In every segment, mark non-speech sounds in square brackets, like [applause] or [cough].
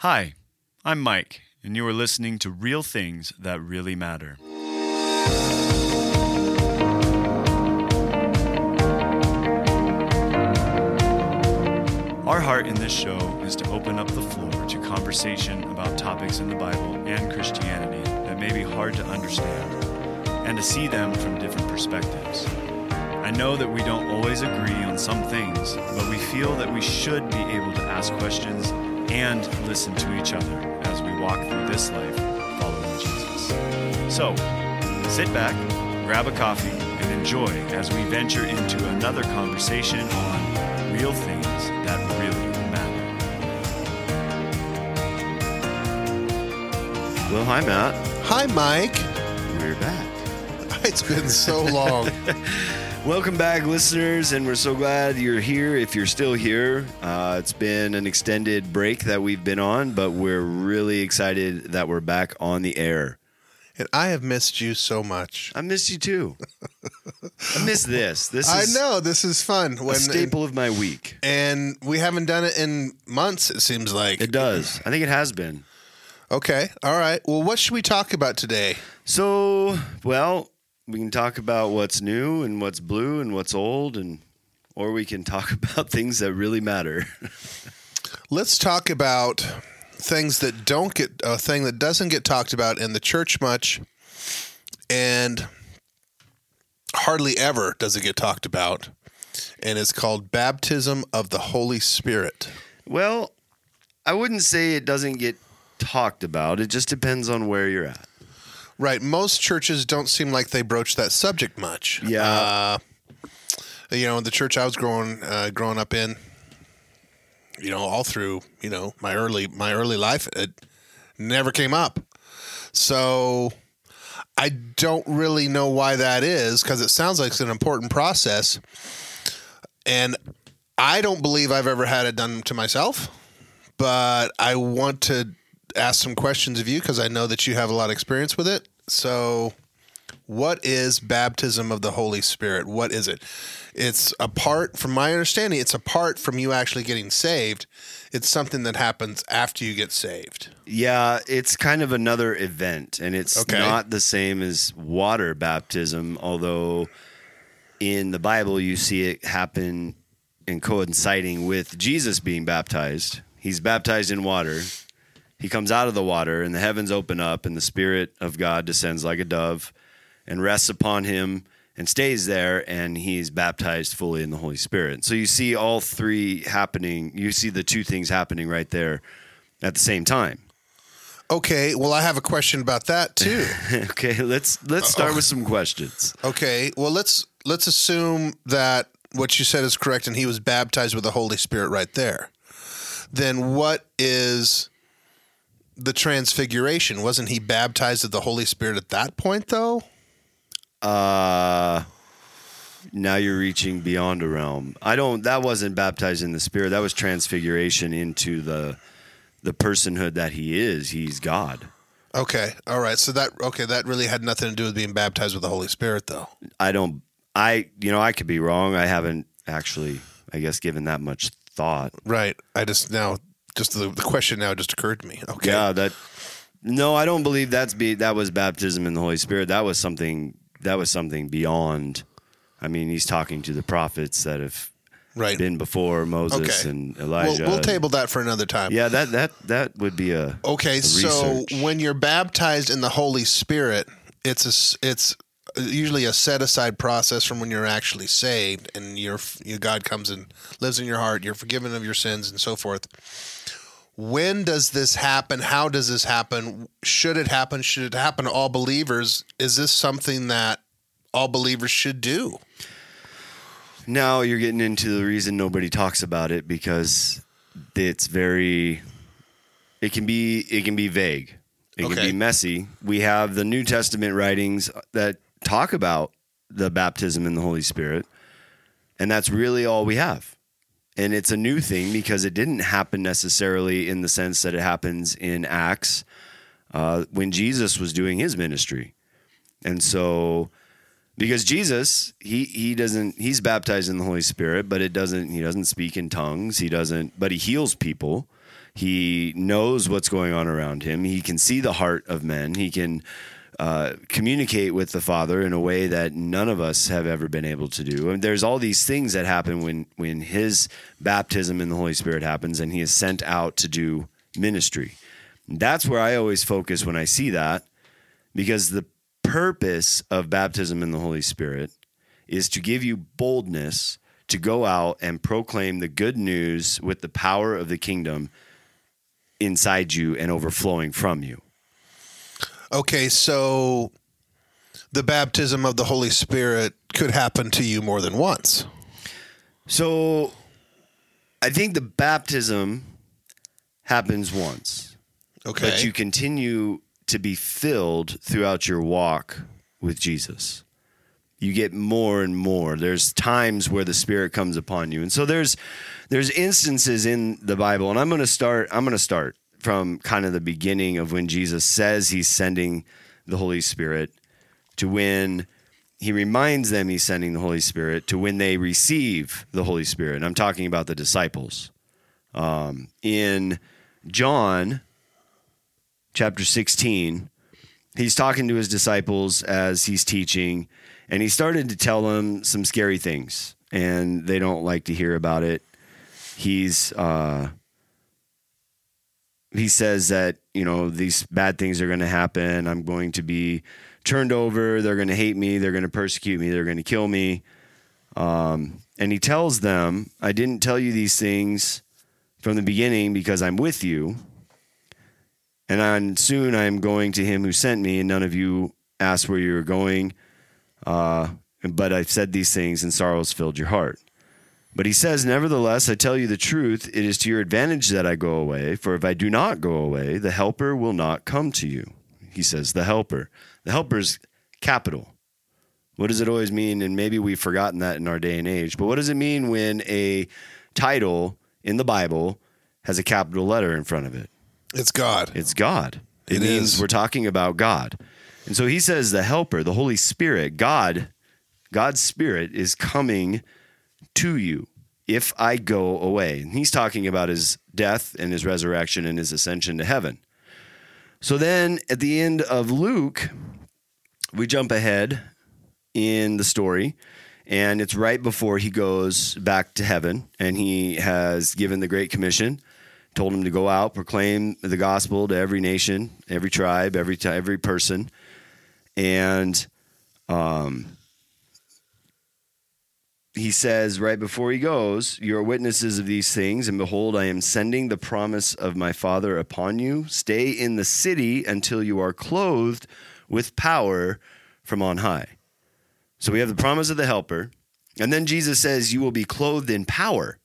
Hi, I'm Mike, and you are listening to Real Things That Really Matter. Our heart in this show is to open up the floor to conversation about topics in the Bible and Christianity that may be hard to understand, and to see them from different perspectives. I know that we don't always agree on some things, but we feel that we should be able to ask questions and listen to each other as we walk through this life following Jesus. So, sit back, grab a coffee, and enjoy as we venture into another conversation on real things that really matter. Well, hi, Matt. Hi, Mike. We're back. [laughs] It's been so long. [laughs] Welcome back, listeners, and we're so glad you're here. If you're still here, uh, it's been an extended break that we've been on, but we're really excited that we're back on the air. and I have missed you so much. I missed you too. I miss [laughs] this. This I is know this is fun. a When staple of my week. and we haven't done it in months. It seems like. It does. I think it has been. Okay. All right. Well, what should we talk about today? So, well, we can talk about what's new and what's blue and what's old, and or we can talk [laughs] about things that really matter. [laughs] Let's talk about things that don't get a thing that doesn't get talked about in the church much, and hardly ever does it get talked about, and it's called baptism of the Holy Spirit. Well, I wouldn't say it doesn't get talked about. It just depends on where you're at. Right. Most churches don't seem like they broach that subject much. Yeah. Uh, you know, the church I was growing uh, growing up in, you know, all through you know my early my early life, it never came up. So I don't really know why that is because it sounds like it's an important process, and I don't believe I've ever had it done to myself. But I want to ask some questions of you because I know that you have a lot of experience with it. So, what is baptism of the Holy Spirit? What is it? It's apart from my understanding, it's apart from you actually getting saved. It's something that happens after you get saved. Yeah, it's kind of another event, and it's Okay. not the same as water baptism, although in the Bible you see it happen and coinciding with Jesus being baptized. He's baptized in water. He comes out of the water, and the heavens open up, and the Spirit of God descends like a dove and rests upon him and stays there, and he's baptized fully in the Holy Spirit. So you see all three happening. You see the two things happening right there at the same time. Okay, well, I have a question about that too. [laughs] okay, let's let's start with some questions. Okay, well, let's let's assume that what you said is correct, and he was baptized with the Holy Spirit right there. Then what is the transfiguration? Wasn't he baptized with the Holy Spirit at that point, though? Uh now you're reaching beyond a realm. I don't that wasn't baptized in the spirit. That was transfiguration into the the personhood that he is. He's God. Okay, all right. So that okay, that really had nothing to do with being baptized with the Holy Spirit, though. I don't I you know, I could be wrong. I haven't actually I guess given that much thought. Right. I just now just the, the question now just occurred to me. Okay. Yeah, that no, I don't believe that's be that was baptism in the Holy Spirit. That was something that was something beyond. I mean, he's talking to the prophets that have Right. been before Moses Okay. and We'll, Elijah. we'll table that for another time. Yeah, that that that would be a Okay, a so research. when you're baptized in the Holy Spirit, it's a, it's usually a set aside process from when you're actually saved, and your your God comes and lives in your heart. You're forgiven of your sins and so forth. When does this happen? How does this happen? Should it happen? Should it happen to all believers? Is this something that all believers should do? now you're getting into the reason nobody talks about it because it's very it can be it can be vague. It can be messy. We have the New Testament writings that talk about the baptism in the Holy Spirit, and that's really all we have. And it's a new thing because it didn't happen necessarily in the sense that it happens in Acts uh, when Jesus was doing his ministry. And so because Jesus he he doesn't he's baptized in the Holy Spirit, but it doesn't he doesn't speak in tongues. He doesn't but he heals people. He knows what's going on around him. He can see the heart of men. He can uh, communicate with the Father in a way that none of us have ever been able to do. And there's all these things that happen when when his baptism in the Holy Spirit happens, and he is sent out to do ministry. That's where I always focus when I see that, because the purpose of baptism in the Holy Spirit is to give you boldness to go out and proclaim the good news with the power of the kingdom inside you and overflowing from you. Okay, so the baptism of the Holy Spirit could happen to you more than once. So I think the baptism happens once, Okay. but you continue to be filled throughout your walk with Jesus. You get more and more. There's times where the Spirit comes upon you. And so there's there's instances in the Bible, and I'm gonna start, I'm gonna start from kind of the beginning of when Jesus says he's sending the Holy Spirit to when he reminds them he's sending the Holy Spirit to when they receive the Holy Spirit. And I'm talking about the disciples. Um, in John chapter 16, he's talking to his disciples as he's teaching, and he started to tell them some scary things, and they don't like to hear about it. He's uh, he says that you know these bad things are going to happen. I'm going to be turned over. They're going to hate me. They're going to persecute me. They're going to kill me. Um, and he tells them, "I didn't tell you these things from the beginning because I'm with you." And on, soon I am going to him who sent me, and none of you asked where you were going. Uh, but I've said these things, and sorrows filled your heart. But he says, Nevertheless, I tell you the truth, it is to your advantage that I go away, for if I do not go away, the Helper will not come to you. He says, The Helper. The Helper's capital. What does it always mean? And maybe we've forgotten that in our day and age, but what does it mean when a title in the Bible has a capital letter in front of it? it's God. It's God. It, It means is. we're talking about God. And so he says the helper, the Holy Spirit, God, God's Spirit is coming to you if I go away. And he's talking about his death and his resurrection and his ascension to heaven. So then at the end of Luke, we jump ahead in the story and it's right before he goes back to heaven and he has given the great commission told him to go out proclaim the gospel to every nation every tribe every ti- every person and um he says right before he goes you are witnesses of these things and behold i am sending the promise of my father upon you. Stay in the city until you are clothed with power from on high. So we have the promise of the helper and then jesus says you will be clothed in power.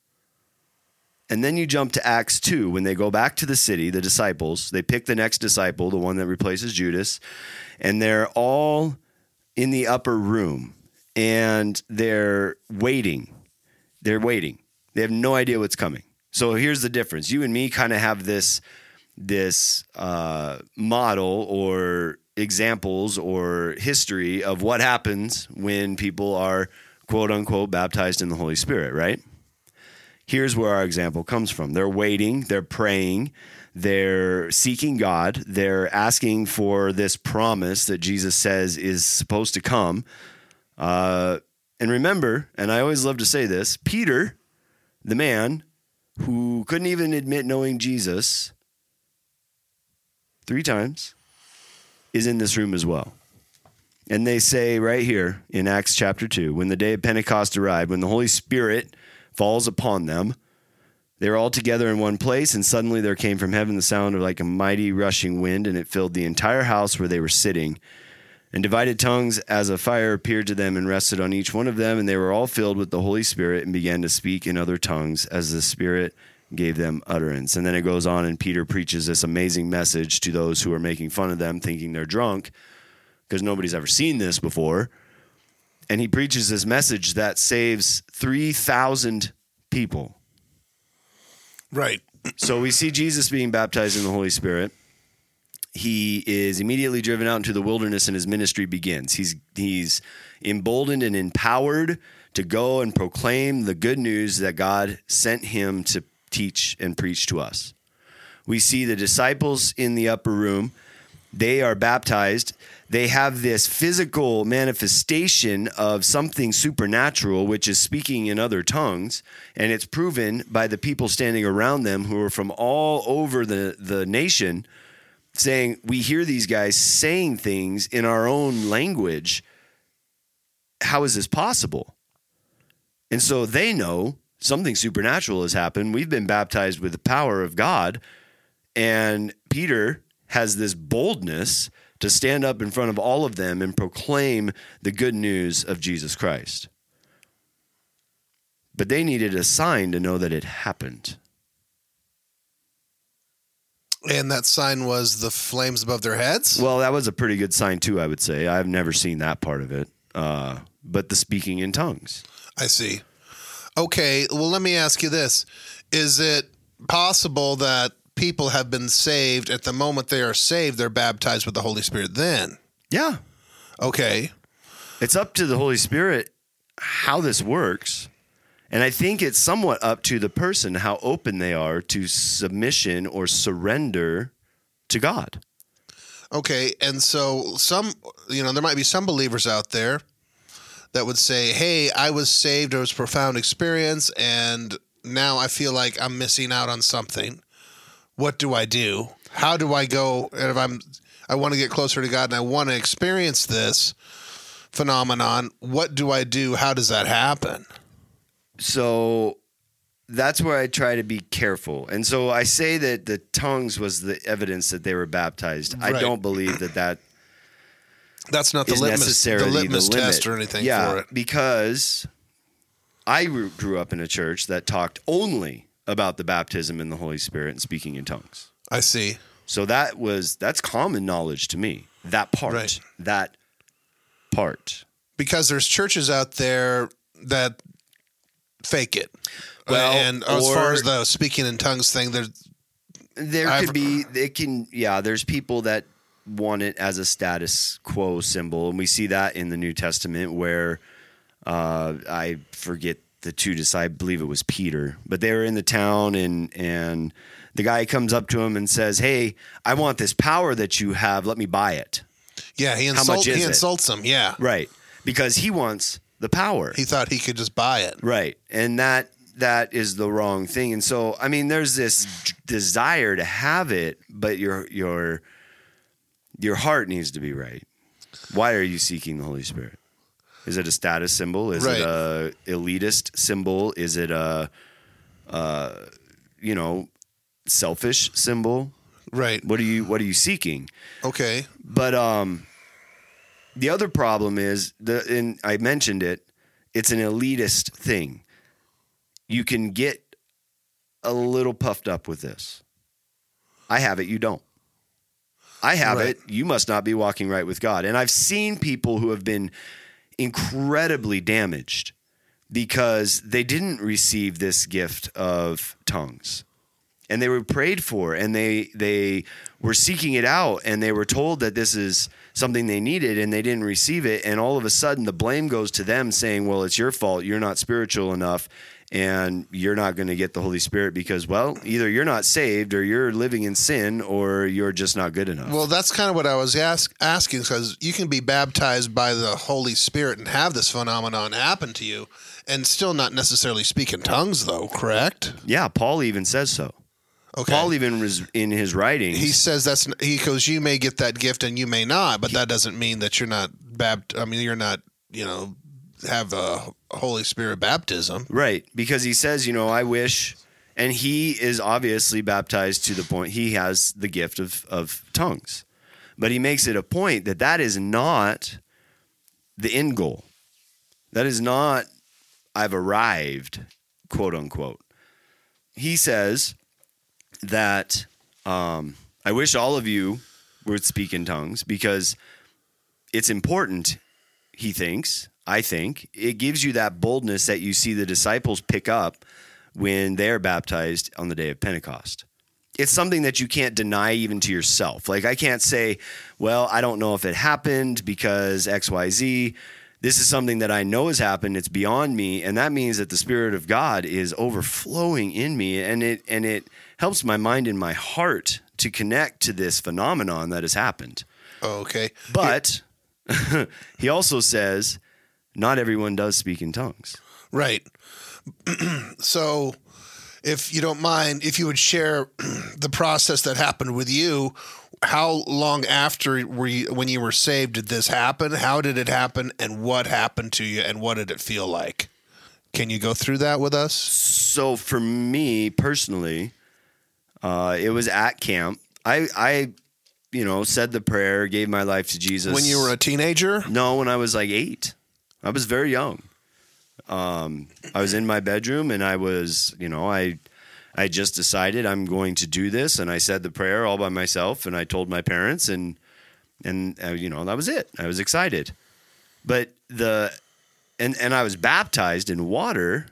And then you jump to Acts 2 when they go back to the city, the disciples, they pick the next disciple, the one that replaces Judas, and they're all in the upper room and they're waiting. They're waiting. They have no idea what's coming. So here's the difference. You and me kind of have this this uh, model or examples or history of what happens when people are quote unquote baptized in the Holy Spirit, right? here's where our example comes from. They're waiting, they're praying, they're seeking God, they're asking for this promise that Jesus says is supposed to come. Uh, and remember, and I always love to say this Peter, the man who couldn't even admit knowing Jesus three times, is in this room as well. And they say right here in Acts chapter 2 when the day of Pentecost arrived, when the Holy Spirit falls upon them. They were all together in one place, and suddenly there came from heaven the sound of like a mighty rushing wind, and it filled the entire house where they were sitting. And divided tongues as a fire appeared to them and rested on each one of them, and they were all filled with the Holy Spirit and began to speak in other tongues as the Spirit gave them utterance. And then it goes on, and Peter preaches this amazing message to those who are making fun of them, thinking they're drunk, because nobody's ever seen this before and he preaches this message that saves 3,000 people. Right. So we see Jesus being baptized in the Holy Spirit. He is immediately driven out into the wilderness and his ministry begins. He's he's emboldened and empowered to go and proclaim the good news that God sent him to teach and preach to us. We see the disciples in the upper room. They are baptized. They have this physical manifestation of something supernatural, which is speaking in other tongues. And it's proven by the people standing around them who are from all over the, the nation saying, We hear these guys saying things in our own language. How is this possible? And so they know something supernatural has happened. We've been baptized with the power of God. And Peter has this boldness to stand up in front of all of them and proclaim the good news of Jesus Christ. But they needed a sign to know that it happened. And that sign was the flames above their heads? Well, that was a pretty good sign, too, I would say. I've never seen that part of it. Uh, but the speaking in tongues. I see. Okay, well, let me ask you this Is it possible that people have been saved at the moment they are saved, they're baptized with the Holy Spirit then? Yeah. Okay. It's up to the Holy Spirit how this works. And I think it's somewhat up to the person how open they are to submission or surrender to God. Okay. And so, some, you know, there might be some believers out there that would say, Hey, I was saved, it was a profound experience, and now I feel like I'm missing out on something. What do I do? How do I go? And if I'm, I want to get closer to God and I want to experience this phenomenon, what do I do? How does that happen? So that's where I try to be careful. And so I say that the tongues was the evidence that they were baptized. I don't believe that that That's not the litmus, the necessarily litmus the limit. test or anything yeah, for it. because I grew grew up in a church that talked only about the baptism in the Holy Spirit and speaking in tongues. I see. So that was that's common knowledge to me. That part, Right. that part. Because there's churches out there that fake it. Well, and as far as the speaking in tongues thing, there's There I've- could be it can yeah, there's people that want it as a status quo symbol and we see that in the New Testament where uh I forget the two disciples, I believe it was Peter, but they were in the town and and the guy comes up to him and says, "Hey, I want this power that you have. Let me buy it." yeah, he insults is he it? insults them. Yeah. Right. Because he wants the power. He thought he could just buy it. Right. And that that is the wrong thing. And so I mean there's this d- desire to have it, but your your your heart needs to be right. Why are you seeking the Holy Spirit? Is it a status symbol? Is Right. it a elitist symbol? Is it a uh you know selfish symbol? Right. What are you what are you seeking? Okay. But um, the other problem is the and I mentioned it. It's an elitist thing. You can get a little puffed up with this. I have it. You don't. I have Right. it. You must not be walking right with God. And I've seen people who have been incredibly damaged because they didn't receive this gift of tongues and they were prayed for and they they were seeking it out and they were told that this is something they needed and they didn't receive it. And all of a sudden the blame goes to them saying well it's your fault. You're not spiritual enough and you're not going to get the holy spirit because well either you're not saved or you're living in sin or you're just not good enough. Well, that's kind of what I was ask, asking because you can be baptized by the Holy Spirit and have this phenomenon happen to you and still not necessarily speak in tongues, though, correct? yeah paul even says so Okay. paul even was in his writings he says that's he goes you may get that gift and you may not but that doesn't mean that you're not bapt i mean you're not you know have a holy spirit baptism Right, because he says, you know, I wish, and he is obviously baptized to the point he has the gift of of tongues, but he makes it a point that that is not the end goal. That is not I've arrived, quote unquote. He says that um, I wish all of you would speak in tongues because it's important. He thinks, I think, it gives you that boldness that you see the disciples pick up when they're baptized on the day of Pentecost. It's something that you can't deny even to yourself. Like, I can't say, well, I don't know if it happened because XYZ. This is something that I know has happened. It's beyond me. And that means that the Spirit of God is overflowing in me and it and it helps my mind and my heart to connect to this phenomenon that has happened. Oh, okay. But [laughs] he also says not everyone does speak in tongues. Right. [clears throat] so, if you don't mind, if you would share [clears throat] the process that happened with you, how long after were you, when you were saved did this happen? How did it happen, and what happened to you, and what did it feel like? Can you go through that with us? So for me personally, uh, it was at camp. I, I, you know, said the prayer, gave my life to Jesus. When you were a teenager? No, when I was like eight. I was very young. Um, I was in my bedroom and I was, you know, I I just decided I'm going to do this and I said the prayer all by myself and I told my parents and and uh, you know, that was it. I was excited. But the and and I was baptized in water.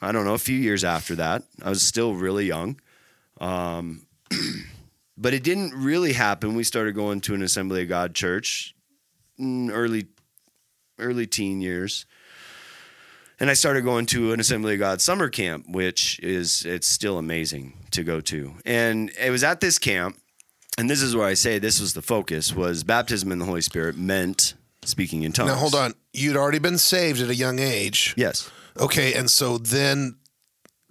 I don't know, a few years after that. I was still really young. Um, [clears throat] but it didn't really happen. We started going to an Assembly of God church early early teen years. And I started going to an Assembly of God summer camp, which is it's still amazing to go to. And it was at this camp, and this is where I say this was the focus was baptism in the Holy Spirit meant speaking in tongues. Now, hold on. You'd already been saved at a young age. Yes. Okay, and so then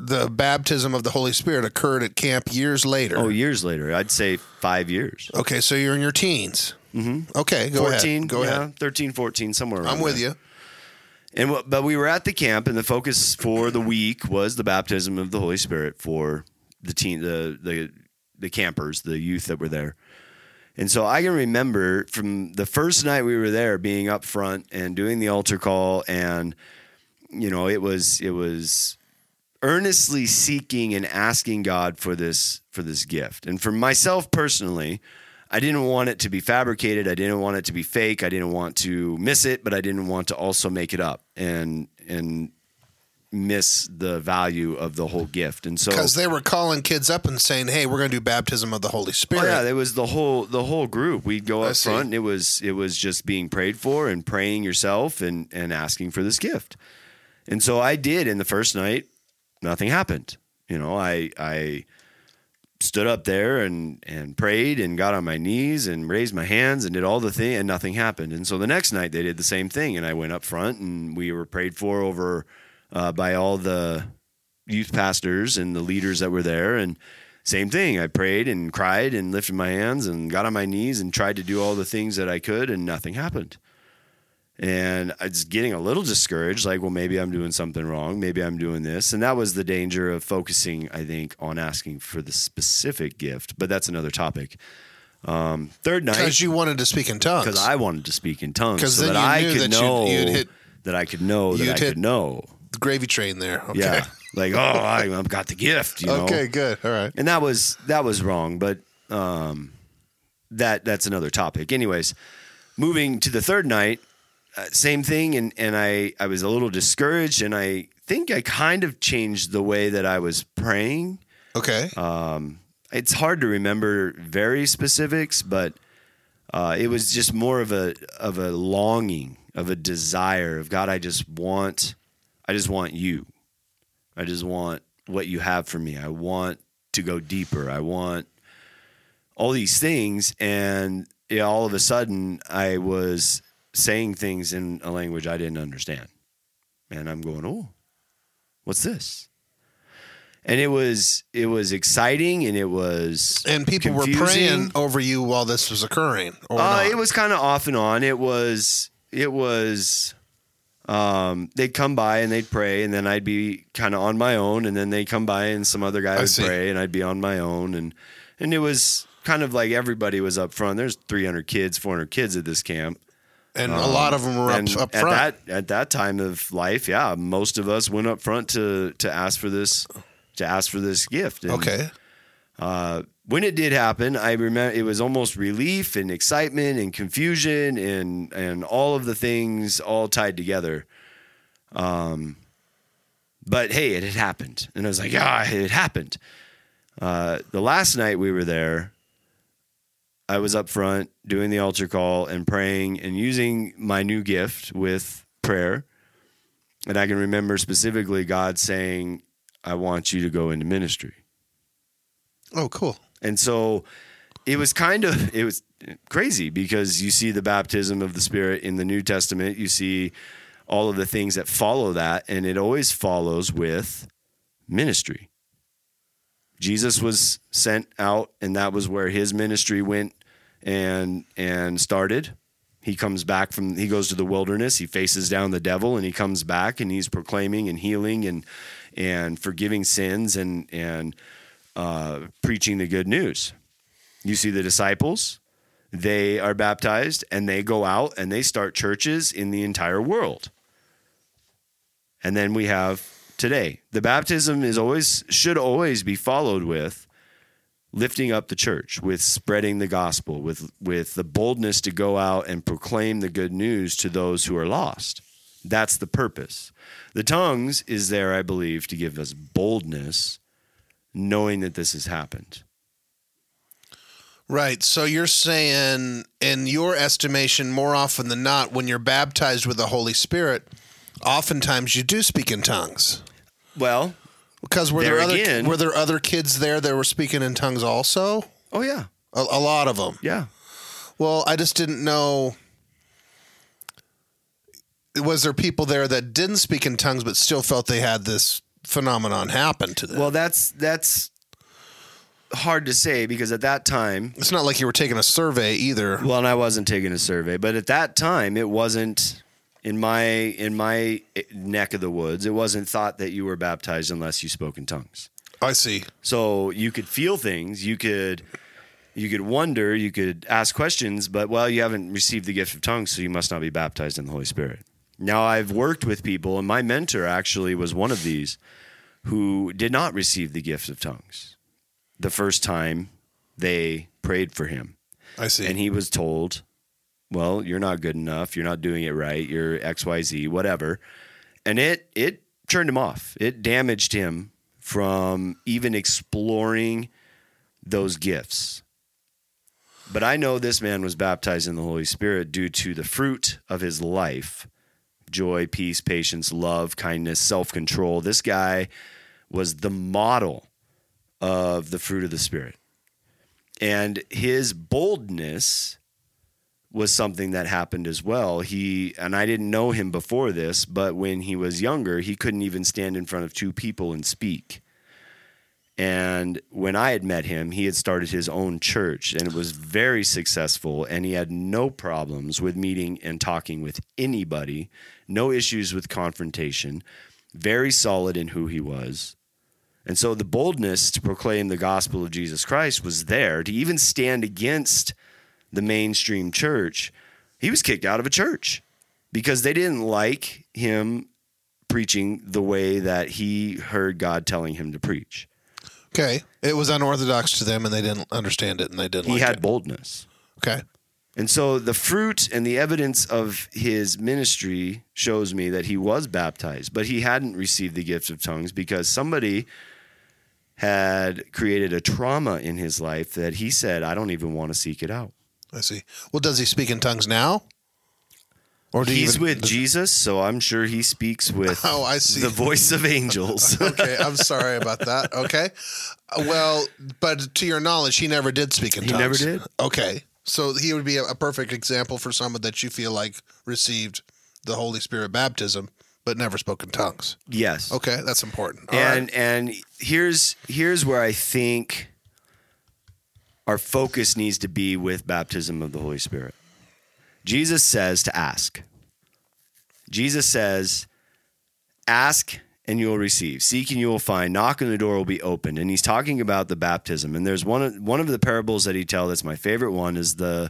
the baptism of the Holy Spirit occurred at camp years later. Oh, years later. I'd say 5 years. Okay, so you're in your teens. Mm-hmm. Okay, go 14, ahead. Go yeah, ahead. 13, 14, somewhere around I'm with there. you. And but we were at the camp, and the focus for the week was the baptism of the Holy Spirit for the teen, the the the campers, the youth that were there. And so I can remember from the first night we were there, being up front and doing the altar call, and you know it was it was earnestly seeking and asking God for this for this gift. And for myself personally, I didn't want it to be fabricated. I didn't want it to be fake. I didn't want to miss it, but I didn't want to also make it up and and miss the value of the whole gift. And so Because they were calling kids up and saying, "Hey, we're going to do baptism of the Holy Oh Spirit." yeah, there was the whole the whole group. We'd go up front. And it was it was just being prayed for and praying yourself and and asking for this gift. And so I did. In the first night, nothing happened. You know, I I stood up there and and prayed and got on my knees and raised my hands and did all the thing and nothing happened. And so the next night they did the same thing and I went up front and we were prayed for over uh, by all the youth pastors and the leaders that were there and same thing. I prayed and cried and lifted my hands and got on my knees and tried to do all the things that I could and nothing happened. And I was getting a little discouraged, like, well, maybe I'm doing something wrong. Maybe I'm doing this. And that was the danger of focusing, I think, on asking for the specific gift. But that's another topic. Um, third night, Because you wanted to speak in tongues. because I wanted to speak in tongues so then that you I knew could that you'd- know you'd hit- that I could know that you'd I could know. the gravy train there. Okay. Yeah, [laughs] like oh, I, I've got the gift. You know? Okay, good. All right. and that was that was wrong but um that that's another topic anyways moving to the third night uh, same thing and and i i was a little discouraged and i think i kind of changed the way that i was praying. Okay. um it's hard to remember very specifics but uh, it was just more of a of a longing of a desire of god i just want i just want you. I just want what you have for me. I want to go deeper. I want all these things. And yeah, all of a sudden i was saying things in a language i didn't understand and i'm going oh what's this and it was it was exciting and it was and people were praying over you while this was occurring. Or Uh, it was kind of off and on. It was it was um, they'd come by and they'd pray, and then I'd be kind of on my own, and then they'd come by and some other guy I would see. pray, and I'd be on my own, and and it was kind of like everybody was up front. There's 300 kids, 400 kids at this camp. And a lot of them were up, up at front. that at that time of life, yeah, most of us went up front to to ask for this to ask for this gift. And, okay. uh, when it did happen, I remember it was almost relief and excitement and confusion and and all of the things all tied together. Um, but hey, it had happened, and I was like, ah, it happened. Uh, the last night we were there, I was up front doing the altar call and praying and using my new gift with prayer. And I can remember specifically God saying, I want you to go into ministry. Oh, cool. And so it was kind of it was crazy because you see the baptism of the Spirit in the New Testament, you see all of the things that follow that, and it always follows with ministry. Jesus was sent out, and that was where his ministry went and and started. He comes back from he goes to the wilderness, he faces down the devil, and he comes back and he's proclaiming and healing and and forgiving sins and and uh, preaching the good news. You see the disciples, they are baptized and they go out and they start churches in the entire world. And then we have today. The baptism is always should always be followed with lifting up the church, with spreading the gospel, with with the boldness to go out and proclaim the good news to those who are lost. That's the purpose. The tongues is there, I believe, to give us boldness, knowing that this has happened. Right. So you're saying, in your estimation, more often than not, when you're baptized with the Holy Spirit, oftentimes you do speak in tongues. Well, Because were There there, other again- were there other kids there that were speaking in tongues also? oh yeah, A, a lot of them. yeah. Well, I just didn't know. Was there people there that didn't speak in tongues but still felt they had this phenomenon happen to them? Well, that's that's hard to say because at that time, it's not like you were taking a survey either. well, and I wasn't taking a survey, but at that time, it wasn't in my in my eh, neck of the woods. It wasn't thought that you were baptized unless you spoke in tongues. I see. So you could feel things, you could you could wonder, you could ask questions, but well, you haven't received the gift of tongues, so you must not be baptized in the Holy Spirit. Now I've worked with people, and my mentor actually was one of these who did not receive the gift of tongues the first time they prayed for him. I see. And he was told, well, you're not good enough. You're not doing it right. You're XYZ, whatever. And it it turned him off. It damaged him from even exploring those gifts. But I know this man was baptized in the Holy Spirit due to the fruit of his life joy, peace, patience, love, kindness, self control. This guy was the model of the fruit of the Spirit. And his boldness was something that happened as well. He and I didn't know him before this, but when he was younger, he couldn't even stand in front of two people and speak. And when I had met him, he had started his own church and it was very successful. And he had no problems with meeting and talking with anybody, no issues with confrontation, very solid in who he was. And so the boldness to proclaim the gospel of Jesus Christ was there to even stand against the mainstream church. He was kicked out of a church because they didn't like him preaching the way that he heard God telling him to preach. okay. It was unorthodox to them and they didn't understand it and they didn't He like had it. boldness. Okay. And so the fruit and the evidence of his ministry shows me that he was baptized, but he hadn't received the gift of tongues because somebody had created a trauma in his life that he said, I don't even want to seek it out. I see. Well, does he speak in tongues now? Or do He's even- with does- Jesus, so I'm sure he speaks with [laughs] Oh, I see. the voice of angels. [laughs] okay, I'm sorry about that. Okay. Well, but to your knowledge, he never did speak in He tongues. never did? Okay. So he would be a, a perfect example for someone that you feel like received the Holy Spirit baptism but never spoke in tongues. yes. Okay, that's important. All and right. and here's here's where I think our focus needs to be with baptism of the Holy Spirit. Jesus says to ask. Jesus says, ask and you will receive. Seek and you will find. Knock and the door will be opened. And he's talking about the baptism. And there's one of one of the parables that he tells that's my favorite one is the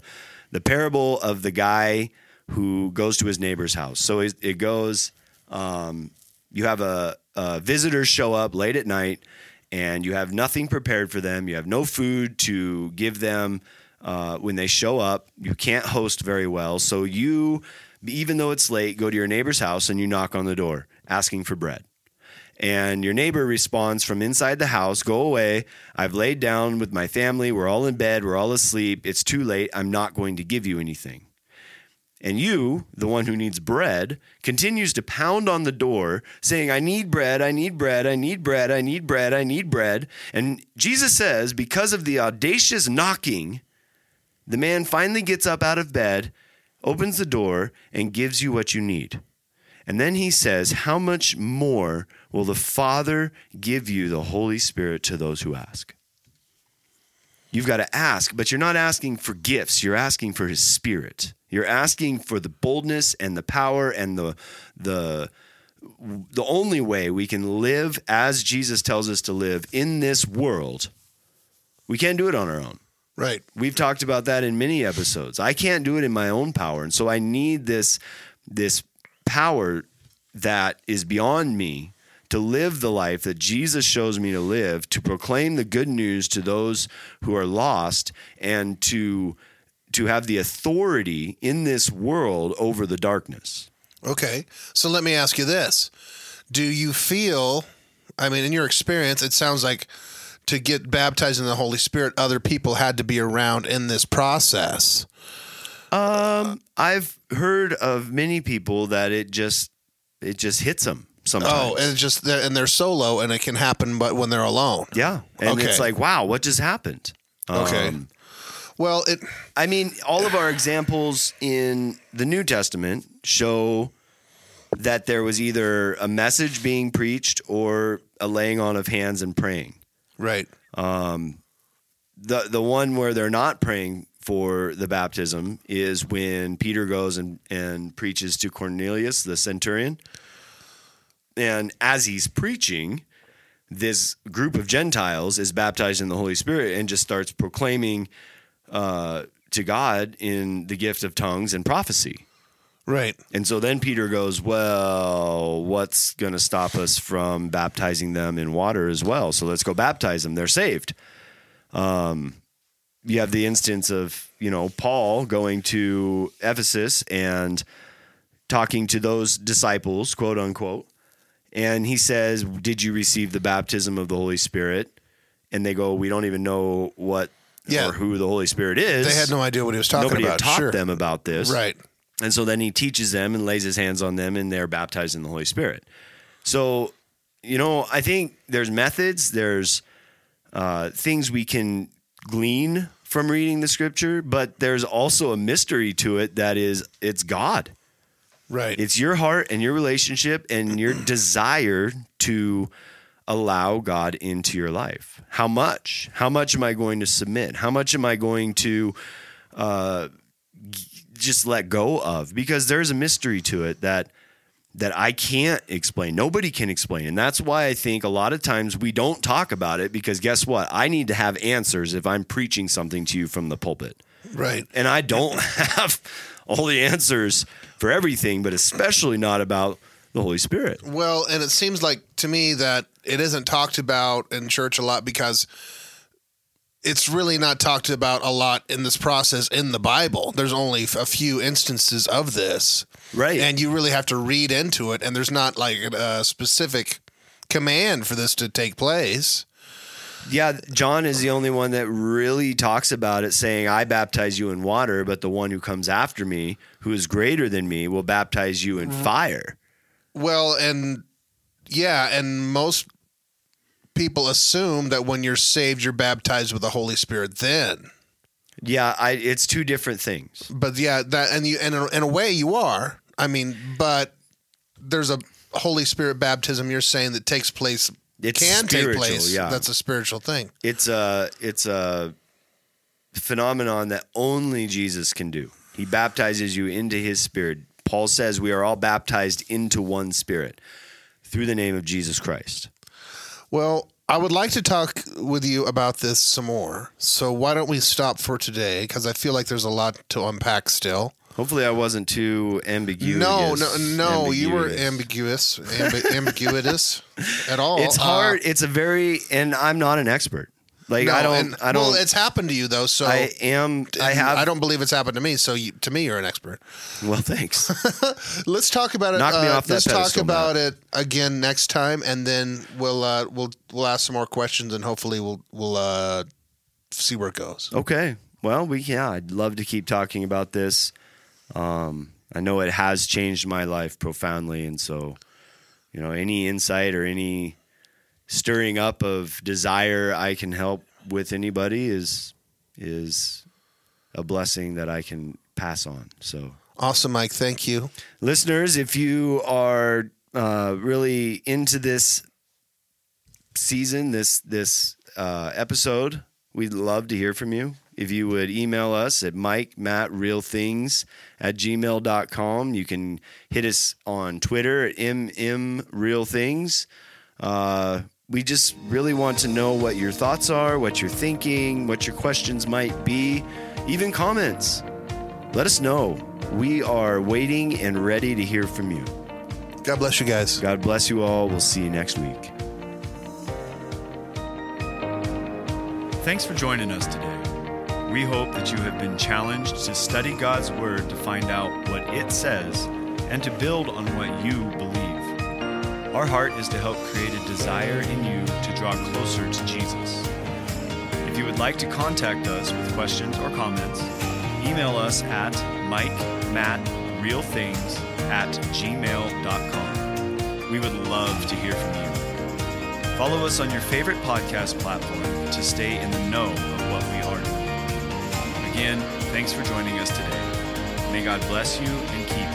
the parable of the guy who goes to his neighbor's house. So it, goes um, you have a, a visitor show up late at night and you have nothing prepared for them. You have no food to give them uh, when they show up. You can't host very well. So you, even though it's late, go to your neighbor's house and you knock on the door asking for bread. And your neighbor responds from inside the house, Go away. I've laid down with my family. We're all in bed. We're all asleep. It's too late. I'm not going to give you anything. And you, the one who needs bread, continues to pound on the door saying, I need bread, I need bread, I need bread, I need bread, I need bread. And Jesus says, because of the audacious knocking, the man finally gets up out of bed, opens the door, and gives you what you need. And then he says, How much more will the Father give you the Holy Spirit to those who ask? You've got to ask, but you're not asking for gifts. You're asking for his spirit. You're asking for the boldness and the power and the the the only way we can live as Jesus tells us to live in this world. We can't do it on our own. Right. We've talked about that in many episodes. I can't do it in my own power, and so I need this this power that is beyond me to live the life that Jesus shows me to live, to proclaim the good news to those who are lost, and to to have the authority in this world over the darkness. Okay. So let me ask you this. Do you feel, I mean, in your experience, it sounds like to get baptized in the Holy Spirit, other people had to be around in this process. Um, I've heard of many people that it just it just hits them sometimes. Oh, and it's just they're, and they're solo, and it can happen, but when they're alone. yeah, and Okay. it's like, wow, what just happened? Okay. Um, Well, it I mean, all of our examples in the New Testament show that there was either a message being preached or a laying on of hands and praying. right. Um, The the one where they're not praying for the baptism is when Peter goes and, and preaches to Cornelius, the centurion. And as he's preaching, this group of Gentiles is baptized in the Holy Spirit and just starts proclaiming uh, to God in the gift of tongues and prophecy. Right. And so then Peter goes, Well, what's going to stop us from baptizing them in water as well? So let's go baptize them. They're saved. Um, you have the instance of, you know, Paul going to Ephesus and talking to those disciples, quote unquote. And he says, Did you receive the baptism of the Holy Spirit? And they go, We don't even know what Yeah. or who the Holy Spirit is. They had no idea what he was talking Nobody about. Nobody taught sure. them about this. Right. And so then he teaches them and lays his hands on them, and they're baptized in the Holy Spirit. So, you know, I think there's methods, there's uh, things we can glean from reading the scripture, but there's also a mystery to it that is it's God. Right. It's your heart and your relationship and [clears throat] your desire to allow God into your life. How much? How much am I going to submit? How much am I going to uh, g- just let go of? Because there's a mystery to it that that I can't explain. Nobody can explain. And that's why I think a lot of times we don't talk about it because guess what? I need to have answers if I'm preaching something to you from the pulpit right. and I don't [laughs] have all the answers for everything, but especially not about the Holy Spirit. Well, and it seems like to me that it isn't talked about in church a lot because it's really not talked about a lot in this process in the Bible. There's only a few instances of this. Right. And you really have to read into it, and there's not like a specific command for this to take place. Yeah, John is the only one that really talks about it, saying, I baptize you in water, but the one who comes after me, who is greater than me, will baptize you in mm-hmm. fire. Well, and yeah, and most people assume that when you're saved, you're baptized with the Holy Spirit then. Yeah, I, it's two different things. But yeah, that and you and in a, in a way you are. I mean, but there's a Holy Spirit baptism you're saying that takes place It's can take place. yeah. That's a spiritual thing. It's a, it's a phenomenon that only Jesus can do. He baptizes you into his spirit. Paul says we are all baptized into one spirit through the name of Jesus Christ. Well, I would like to talk with you about this some more. So why don't we stop for today? Because I feel like there's a lot to unpack still. Hopefully, I wasn't too ambiguous. No, no, no. You were ambiguous, ambi- ambiguous at all. It's Uh, hard. it's a very, and I'm not an expert. Like no, I don't, and- I don't. Well, it's happened to you though. So I am. I have. I don't believe it's happened to me. So you, to me, you're an expert. Well, thanks. [laughs] Let's talk about it. Knock me uh, off that let's talk about it again next time, and then we'll uh, we'll we'll ask some more questions, and hopefully we'll we'll uh, see where it goes. okay. Well, we yeah. I'd love to keep talking about this. Um, I know it has changed my life profoundly, and so you know any insight or any stirring up of desire I can help with anybody is is a blessing that I can pass on. So Awesome, Mike. Thank you. listeners, if you are uh, really into this season, this this uh, episode, we'd love to hear from you. If you would email us at Mike Matt Real Things at gmail.com. You can hit us on Twitter at MM Real Things. Uh, we just really want to know what your thoughts are, what you're thinking, what your questions might be, even comments. Let us know. We are waiting and ready to hear from you. God bless you guys. God bless you all. We'll see you next week. Thanks for joining us today. We hope that you have been challenged to study God's Word to find out what it says and to build on what you believe. Our heart is to help create a desire in you to draw closer to Jesus. If you would like to contact us with questions or comments, email us at mikemattrealthings at gmail.com. We would love to hear from you. Follow us on your favorite podcast platform to stay in the know Again, thanks for joining us today. May God bless you and keep you.